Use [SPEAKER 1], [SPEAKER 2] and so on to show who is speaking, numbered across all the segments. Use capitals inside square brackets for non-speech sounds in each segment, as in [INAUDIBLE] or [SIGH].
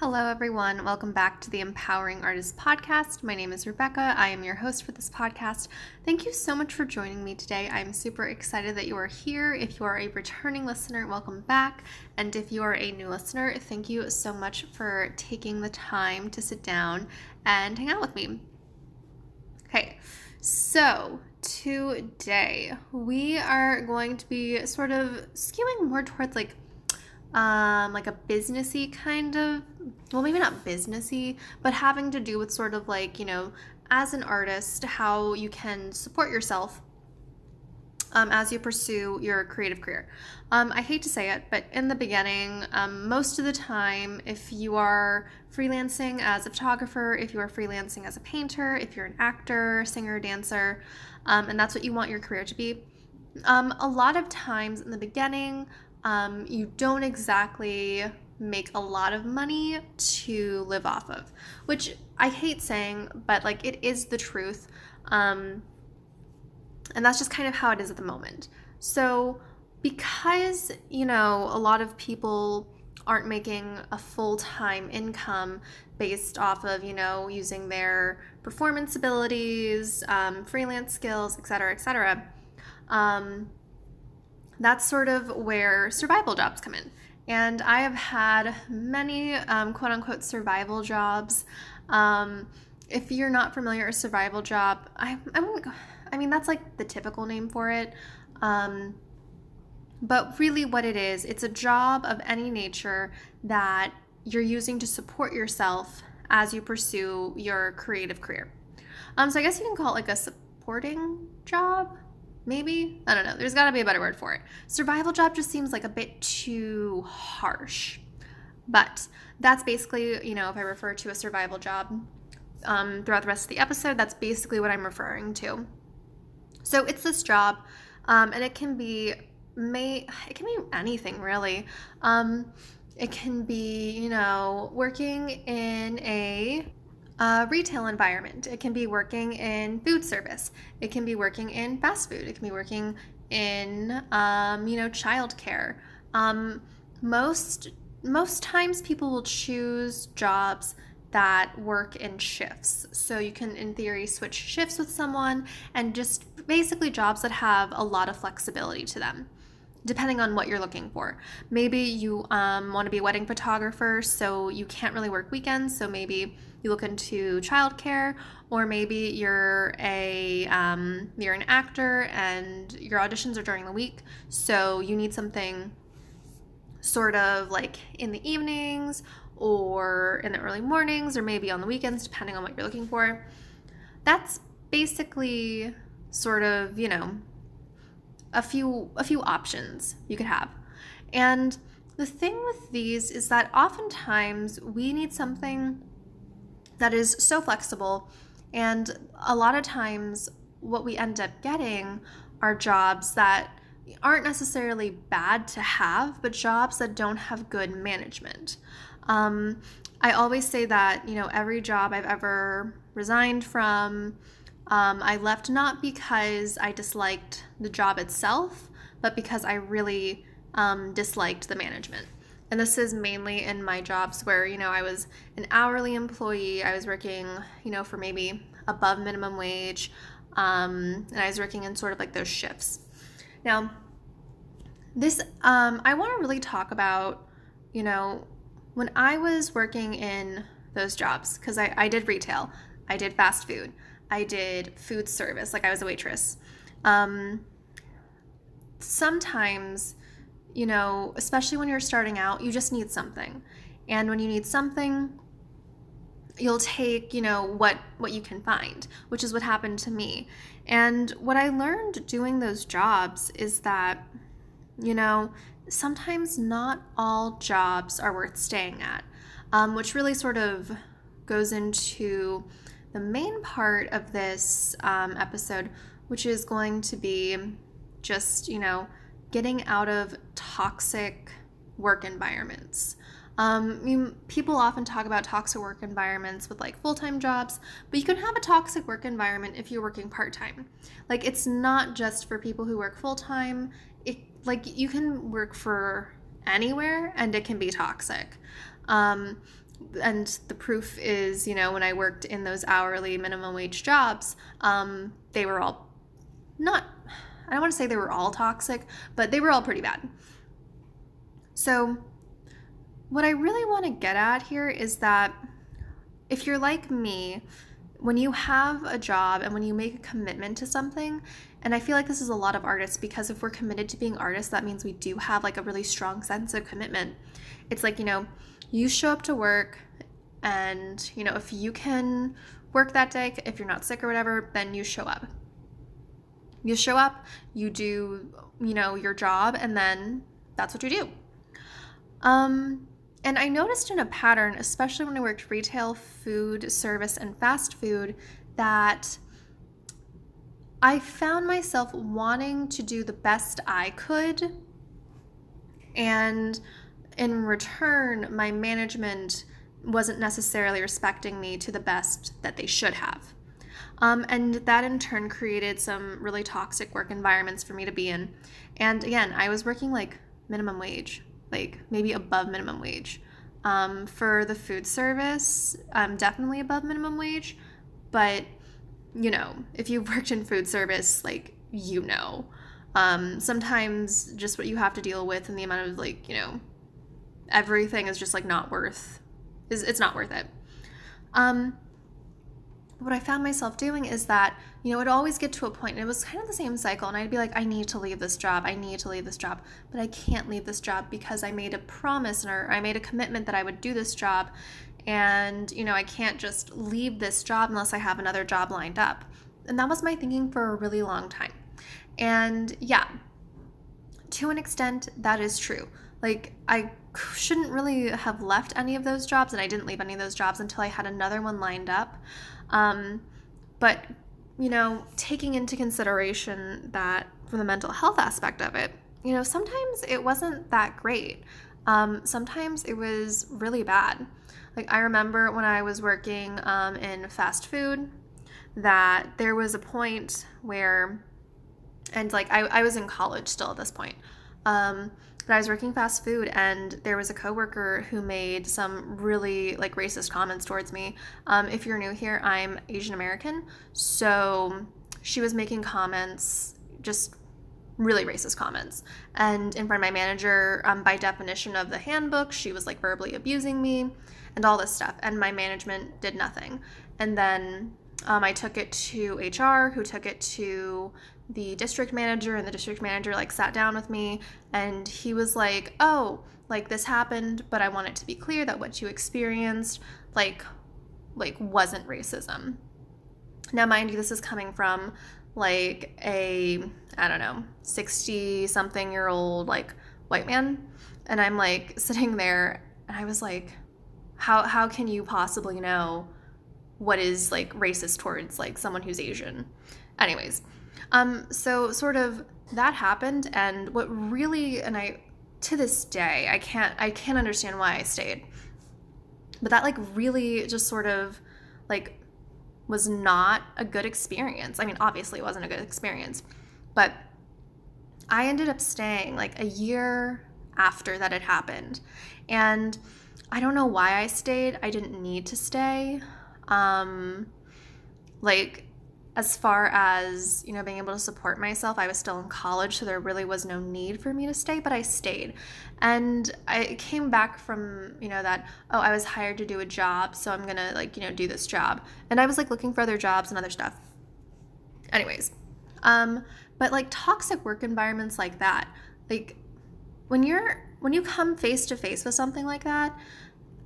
[SPEAKER 1] Hello, everyone. Welcome back to the Empowering Artist Podcast. My name is Rebecca. I am your host for this podcast. Thank you so much for joining me today. I'm super excited that you are here. If you are a returning listener, welcome back. And if you are a new listener, thank you so much for taking the time to sit down and hang out with me. Okay, so today we are going to be sort of skewing more towards like um, like a businessy kind of, well, maybe not businessy, but having to do with sort of like, you know, as an artist, how you can support yourself um, as you pursue your creative career. Um, I hate to say it, but in the beginning, um, most of the time, if you are freelancing as a photographer, if you are freelancing as a painter, if you're an actor, singer, dancer, um, and that's what you want your career to be, um, a lot of times in the beginning, um, you don't exactly make a lot of money to live off of, which I hate saying, but like it is the truth. Um, and that's just kind of how it is at the moment. So, because, you know, a lot of people aren't making a full time income based off of, you know, using their performance abilities, um, freelance skills, et cetera, et cetera. Um, that's sort of where survival jobs come in. And I have had many um, quote unquote survival jobs. Um, if you're not familiar, a survival job, I, I I mean, that's like the typical name for it. Um, but really, what it is, it's a job of any nature that you're using to support yourself as you pursue your creative career. Um, so I guess you can call it like a supporting job. Maybe? I don't know. There's got to be a better word for it. Survival job just seems like a bit too harsh. But that's basically, you know, if I refer to a survival job um, throughout the rest of the episode, that's basically what I'm referring to. So it's this job, um, and it can be may it can be anything really. Um, it can be, you know, working in a uh, retail environment. It can be working in food service. It can be working in fast food. It can be working in, um, you know, childcare. Um, most most times, people will choose jobs that work in shifts. So you can, in theory, switch shifts with someone, and just basically jobs that have a lot of flexibility to them depending on what you're looking for. Maybe you um, want to be a wedding photographer, so you can't really work weekends. So maybe you look into childcare, or maybe you're a um, you're an actor and your auditions are during the week, so you need something sort of like in the evenings or in the early mornings or maybe on the weekends, depending on what you're looking for. That's basically sort of you know a few a few options you could have. And the thing with these is that oftentimes we need something that is so flexible and a lot of times what we end up getting are jobs that aren't necessarily bad to have, but jobs that don't have good management. Um, I always say that, you know, every job I've ever resigned from, um, I left not because I disliked the job itself, but because I really um, disliked the management. And this is mainly in my jobs where, you know, I was an hourly employee. I was working, you know, for maybe above minimum wage. Um, and I was working in sort of like those shifts. Now, this, um, I want to really talk about, you know, when I was working in those jobs, because I, I did retail, I did fast food, I did food service, like I was a waitress. Um, sometimes, you know, especially when you're starting out, you just need something. And when you need something, you'll take, you know, what what you can find, which is what happened to me. And what I learned doing those jobs is that you know, sometimes not all jobs are worth staying at, um, which really sort of goes into the main part of this um, episode, which is going to be just, you know, getting out of toxic work environments. Um, you, people often talk about toxic work environments with like full time jobs, but you can have a toxic work environment if you're working part time. Like, it's not just for people who work full time, like you can work for anywhere and it can be toxic. Um, and the proof is, you know, when I worked in those hourly minimum wage jobs, um, they were all not, I don't want to say they were all toxic, but they were all pretty bad. So, what I really want to get at here is that if you're like me, when you have a job and when you make a commitment to something, and I feel like this is a lot of artists because if we're committed to being artists, that means we do have like a really strong sense of commitment. It's like, you know, you show up to work and, you know, if you can work that day, if you're not sick or whatever, then you show up. You show up, you do, you know, your job, and then that's what you do. Um, and I noticed in a pattern, especially when I worked retail, food, service, and fast food, that I found myself wanting to do the best I could. And in return, my management wasn't necessarily respecting me to the best that they should have. Um, and that in turn created some really toxic work environments for me to be in. And again, I was working like minimum wage, like maybe above minimum wage. Um, for the food service, um, definitely above minimum wage. But, you know, if you've [LAUGHS] worked in food service, like, you know. Um, sometimes just what you have to deal with and the amount of, like, you know, everything is just like not worth is it's not worth it. Um, what I found myself doing is that, you know, it'd always get to a point, and it was kind of the same cycle, and I'd be like, I need to leave this job, I need to leave this job, but I can't leave this job because I made a promise or I made a commitment that I would do this job, and, you know, I can't just leave this job unless I have another job lined up. And that was my thinking for a really long time. And yeah, to an extent, that is true. Like, I shouldn't really have left any of those jobs, and I didn't leave any of those jobs until I had another one lined up. Um, but, you know, taking into consideration that from the mental health aspect of it, you know, sometimes it wasn't that great. Um, sometimes it was really bad. Like, I remember when I was working um, in fast food, that there was a point where, and like, I, I was in college still at this point. Um, but I was working fast food and there was a coworker who made some really like racist comments towards me. Um, if you're new here, I'm Asian American, so she was making comments just really racist comments and in front of my manager um, by definition of the handbook she was like verbally abusing me and all this stuff and my management did nothing and then um, i took it to hr who took it to the district manager and the district manager like sat down with me and he was like oh like this happened but i want it to be clear that what you experienced like like wasn't racism. Now mind you this is coming from like a i don't know 60 something year old like white man and i'm like [LAUGHS] sitting there and i was like how how can you possibly know what is like racist towards like someone who's asian anyways um, so sort of that happened, and what really, and I to this day, I can't I can't understand why I stayed. But that like really just sort of like was not a good experience. I mean, obviously it wasn't a good experience, but I ended up staying like a year after that had happened. And I don't know why I stayed. I didn't need to stay. Um like as far as you know being able to support myself i was still in college so there really was no need for me to stay but i stayed. And i came back from you know that oh i was hired to do a job so i'm gonna like you know do this job. And i was like looking for other jobs and other stuff. Anyways um but like toxic work environments like that like when you're when you come face to face with something like that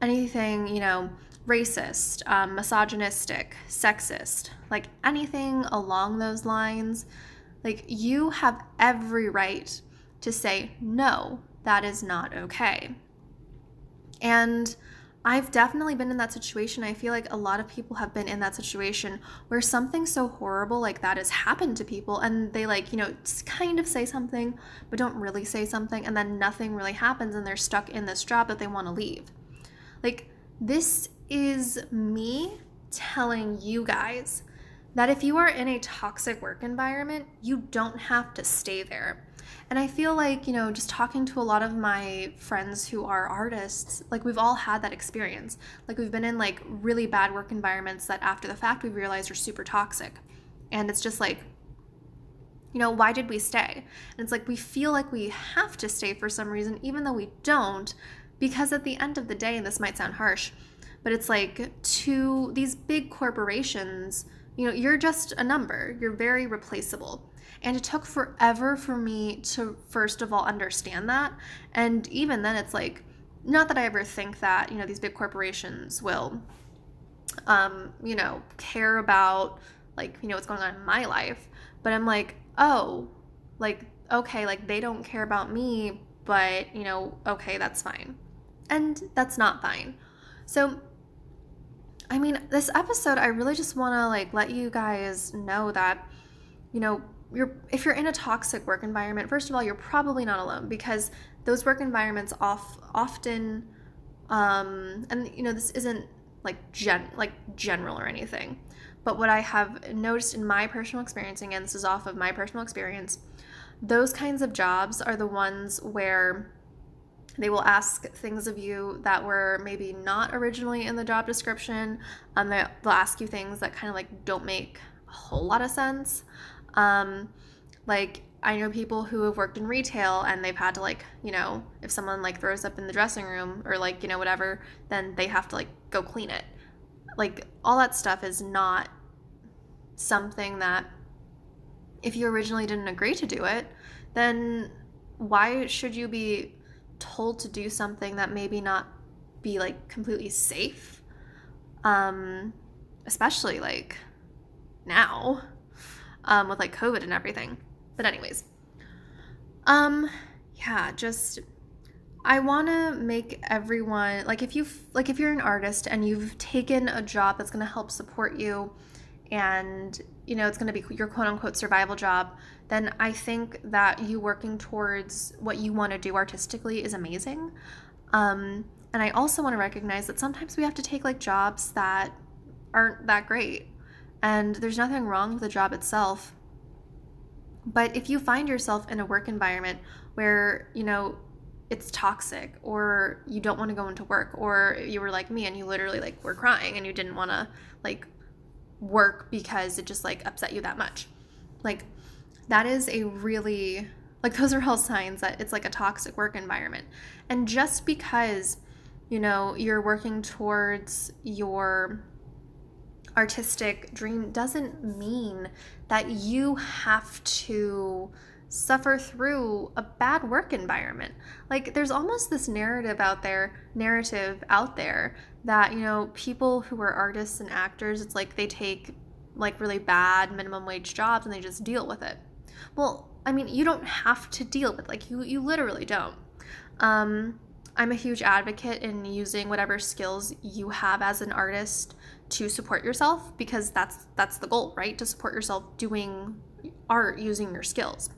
[SPEAKER 1] anything you know racist, um, misogynistic, sexist, like anything along those lines, like you have every right to say, no, that is not okay. And I've definitely been in that situation. I feel like a lot of people have been in that situation where something so horrible like that has happened to people and they like, you know, kind of say something but don't really say something and then nothing really happens and they're stuck in this job that they want to leave. Like this is me telling you guys that if you are in a toxic work environment, you don't have to stay there. And I feel like, you know, just talking to a lot of my friends who are artists, like we've all had that experience. Like we've been in like really bad work environments that after the fact we've realized are super toxic. And it's just like, you know, why did we stay? And it's like we feel like we have to stay for some reason, even though we don't, because at the end of the day, and this might sound harsh, but it's like to these big corporations, you know, you're just a number, you're very replaceable. And it took forever for me to, first of all, understand that. And even then, it's like, not that I ever think that, you know, these big corporations will, um, you know, care about, like, you know, what's going on in my life. But I'm like, oh, like, okay, like they don't care about me, but, you know, okay, that's fine. And that's not fine. So, I mean, this episode, I really just want to like let you guys know that, you know, you're if you're in a toxic work environment, first of all, you're probably not alone because those work environments off often um and you know, this isn't like gen like general or anything. But what I have noticed in my personal experience, again, this is off of my personal experience, those kinds of jobs are the ones where they will ask things of you that were maybe not originally in the job description. Um, they'll ask you things that kind of like don't make a whole lot of sense. Um, like I know people who have worked in retail and they've had to like, you know, if someone like throws up in the dressing room or like, you know, whatever, then they have to like go clean it. Like all that stuff is not something that if you originally didn't agree to do it, then why should you be told to do something that maybe not be like completely safe? Um especially like now um, with like COVID and everything. But anyways, um, yeah, just I want to make everyone like if you like if you're an artist and you've taken a job that's going to help support you and you know it's going to be your quote unquote survival job then i think that you working towards what you want to do artistically is amazing um, and i also want to recognize that sometimes we have to take like jobs that aren't that great and there's nothing wrong with the job itself. But if you find yourself in a work environment where, you know, it's toxic or you don't want to go into work or you were like me and you literally like were crying and you didn't want to like work because it just like upset you that much. Like that is a really like those are all signs that it's like a toxic work environment. And just because you know you're working towards your artistic dream doesn't mean that you have to suffer through a bad work environment. Like there's almost this narrative out there, narrative out there that, you know, people who are artists and actors, it's like they take like really bad minimum wage jobs and they just deal with it. Well, I mean, you don't have to deal with like you you literally don't. Um I'm a huge advocate in using whatever skills you have as an artist to support yourself because that's that's the goal, right? To support yourself doing art using your skills.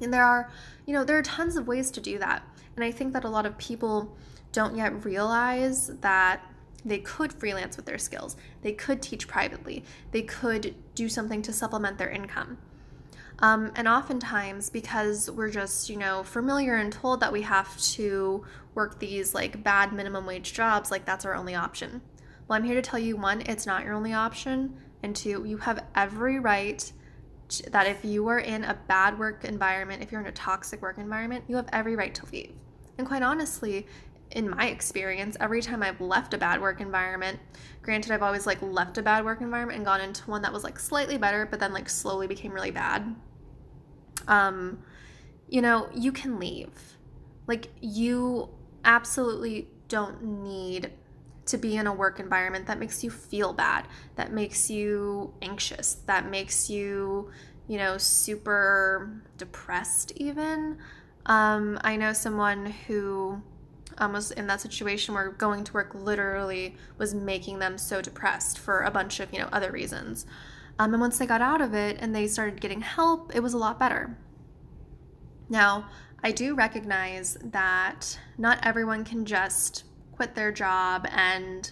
[SPEAKER 1] And there are, you know, there are tons of ways to do that. And I think that a lot of people don't yet realize that they could freelance with their skills. They could teach privately. They could do something to supplement their income. Um, and oftentimes, because we're just, you know, familiar and told that we have to work these like bad minimum wage jobs, like that's our only option. Well, I'm here to tell you one, it's not your only option, and two, you have every right that if you are in a bad work environment, if you're in a toxic work environment, you have every right to leave. And quite honestly, in my experience, every time I've left a bad work environment, granted, I've always like left a bad work environment and gone into one that was like slightly better, but then like slowly became really bad. Um, you know, you can leave. Like, you absolutely don't need to be in a work environment that makes you feel bad, that makes you anxious, that makes you, you know, super depressed, even. Um, I know someone who um, was in that situation where going to work literally was making them so depressed for a bunch of, you know, other reasons. Um, and once they got out of it and they started getting help, it was a lot better. Now, I do recognize that not everyone can just quit their job and,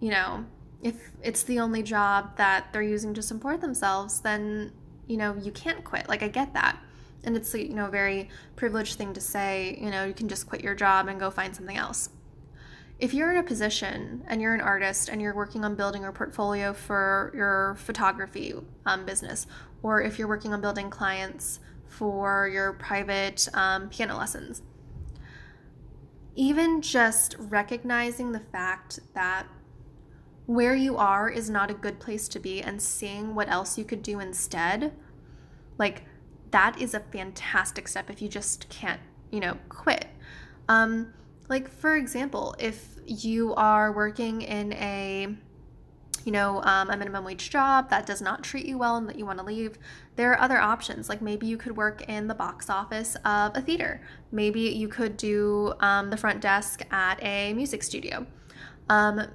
[SPEAKER 1] you know, if it's the only job that they're using to support themselves, then, you know, you can't quit. Like, I get that. And it's, you know, a very privileged thing to say, you know, you can just quit your job and go find something else. If you're in a position and you're an artist and you're working on building a portfolio for your photography um, business, or if you're working on building clients for your private um, piano lessons, even just recognizing the fact that where you are is not a good place to be and seeing what else you could do instead, like that is a fantastic step if you just can't, you know, quit. Um, like, for example, if you are working in a you know, um, a minimum wage job that does not treat you well and that you want to leave, there are other options. Like maybe you could work in the box office of a theater. Maybe you could do um, the front desk at a music studio. Um,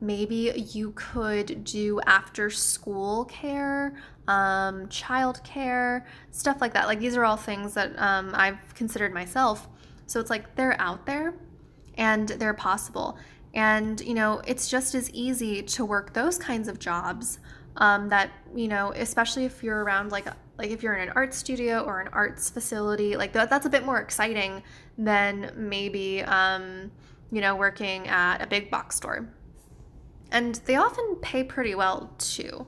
[SPEAKER 1] maybe you could do after school care, um, child care, stuff like that. Like these are all things that um, I've considered myself. So it's like they're out there and they're possible. And, you know, it's just as easy to work those kinds of jobs um, that, you know, especially if you're around like, like if you're in an art studio or an arts facility, like that, that's a bit more exciting than maybe, um, you know, working at a big box store and they often pay pretty well too.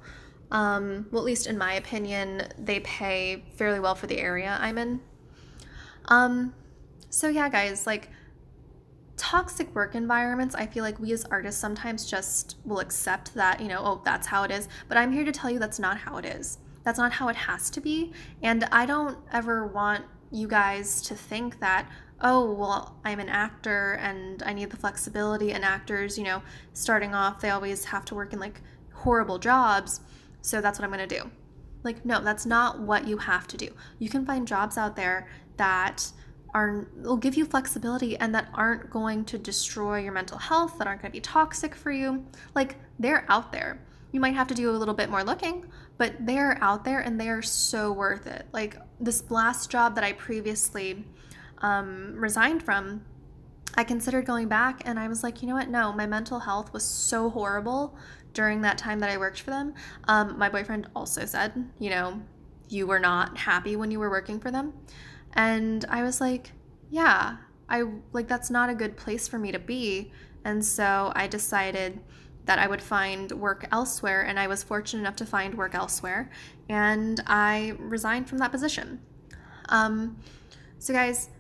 [SPEAKER 1] Um, well, at least in my opinion, they pay fairly well for the area I'm in. Um, so yeah, guys, like toxic work environments, I feel like we as artists sometimes just will accept that, you know, oh, that's how it is. But I'm here to tell you that's not how it is. That's not how it has to be. And I don't ever want you guys to think that, oh, well, I'm an actor and I need the flexibility. And actors, you know, starting off, they always have to work in like horrible jobs. So that's what I'm going to do. Like, no, that's not what you have to do. You can find jobs out there that are will give you flexibility and that aren't going to destroy your mental health, that aren't going to be toxic for you. Like, they're out there. You might have to do a little bit more looking, but they're out there and they're so worth it. Like this last job that I previously um, resigned from, I considered going back and I was like, you know what? No, my mental health was so horrible during that time that I worked for them. Um, my boyfriend also said, you know, you were not happy when you were working for them. And I was like, yeah, I like that's not a good place for me to be. And so I decided that I would find work elsewhere, and I was fortunate enough to find work elsewhere, and I resigned from that position. Um, so, guys,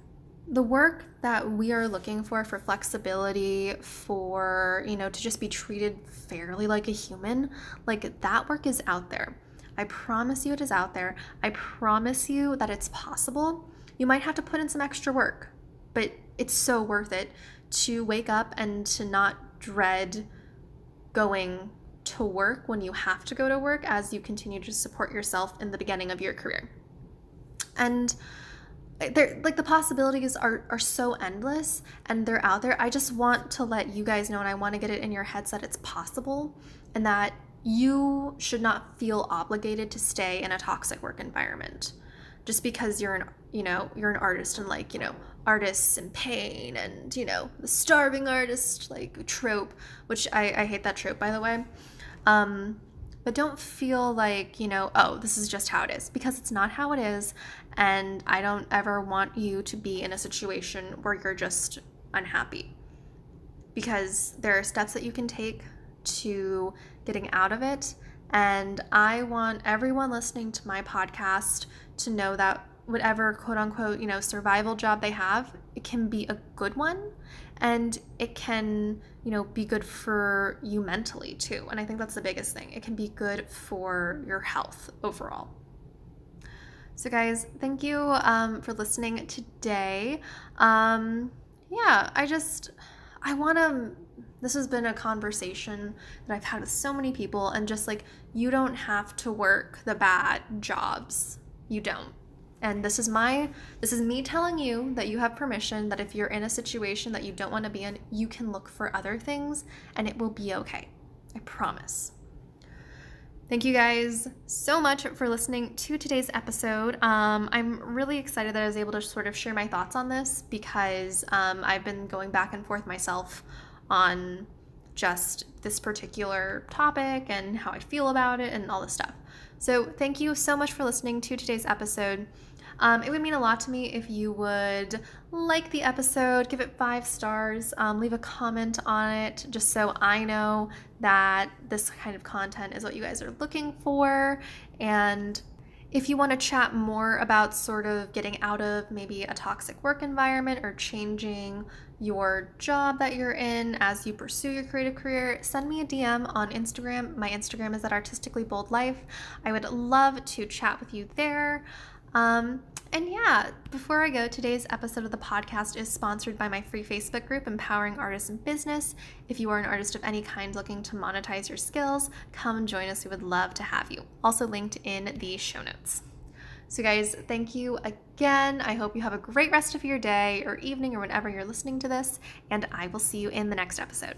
[SPEAKER 1] the work that we are looking for for flexibility for you know to just be treated fairly like a human like that work is out there i promise you it is out there i promise you that it's possible you might have to put in some extra work but it's so worth it to wake up and to not dread going to work when you have to go to work as you continue to support yourself in the beginning of your career and eh, they're like the possibilities are are so endless and they're out there. I just want to let you guys know and I want to get it in your heads that it's possible and that you should not feel obligated to stay in a toxic work environment just because you're an you know you're an artist and like you know artists in pain and you know the starving artist like trope which i, I hate that trope by the way um, but don't feel like, you know, oh, this is just how it is, because it's not how it is. And I don't ever want you to be in a situation where you're just unhappy. Because there are steps that you can take to getting out of it. And I want everyone listening to my podcast to know that whatever quote unquote, you know, survival job they have, it can be a good one and it can you know be good for you mentally too. And i think that's the biggest thing. It can be good for your health overall. So guys thank you um, for listening today. Um, yeah i just i want to this has been a conversation that i've had with so many people and just like you don't have to work the bad jobs. You don't and this is my this is me telling you that you have permission that if you're in a situation that you don't want to be in, you can look for other things and it will be okay. I promise. Thank you guys so much for listening to today's episode. Um, I'm really excited that I was able to sort of share my thoughts on this because um, I've been going back and forth myself on just this particular topic and how I feel about it and all this stuff. So, thank you so much for listening to today's episode. Um, it would mean a lot to me if you would like the episode, give it five stars, um, leave a comment on it, just so I know that this kind of content is what you guys are looking for. And if you want to chat more about sort of getting out of maybe a toxic work environment or changing your job that you're in as you pursue your creative career, send me a DM on Instagram. My Instagram is at Artistically Bold Life. I would love to chat with you there. Um, and yeah, before I go, today's episode of the podcast is sponsored by my free Facebook group, Empowering Artists in Business. If you are an artist of any kind looking to monetize your skills, come join us. We would love to have you. Also linked in the show notes. So, guys, thank you again. I hope you have a great rest of your day or evening or whenever you're listening to this, and I will see you in the next episode.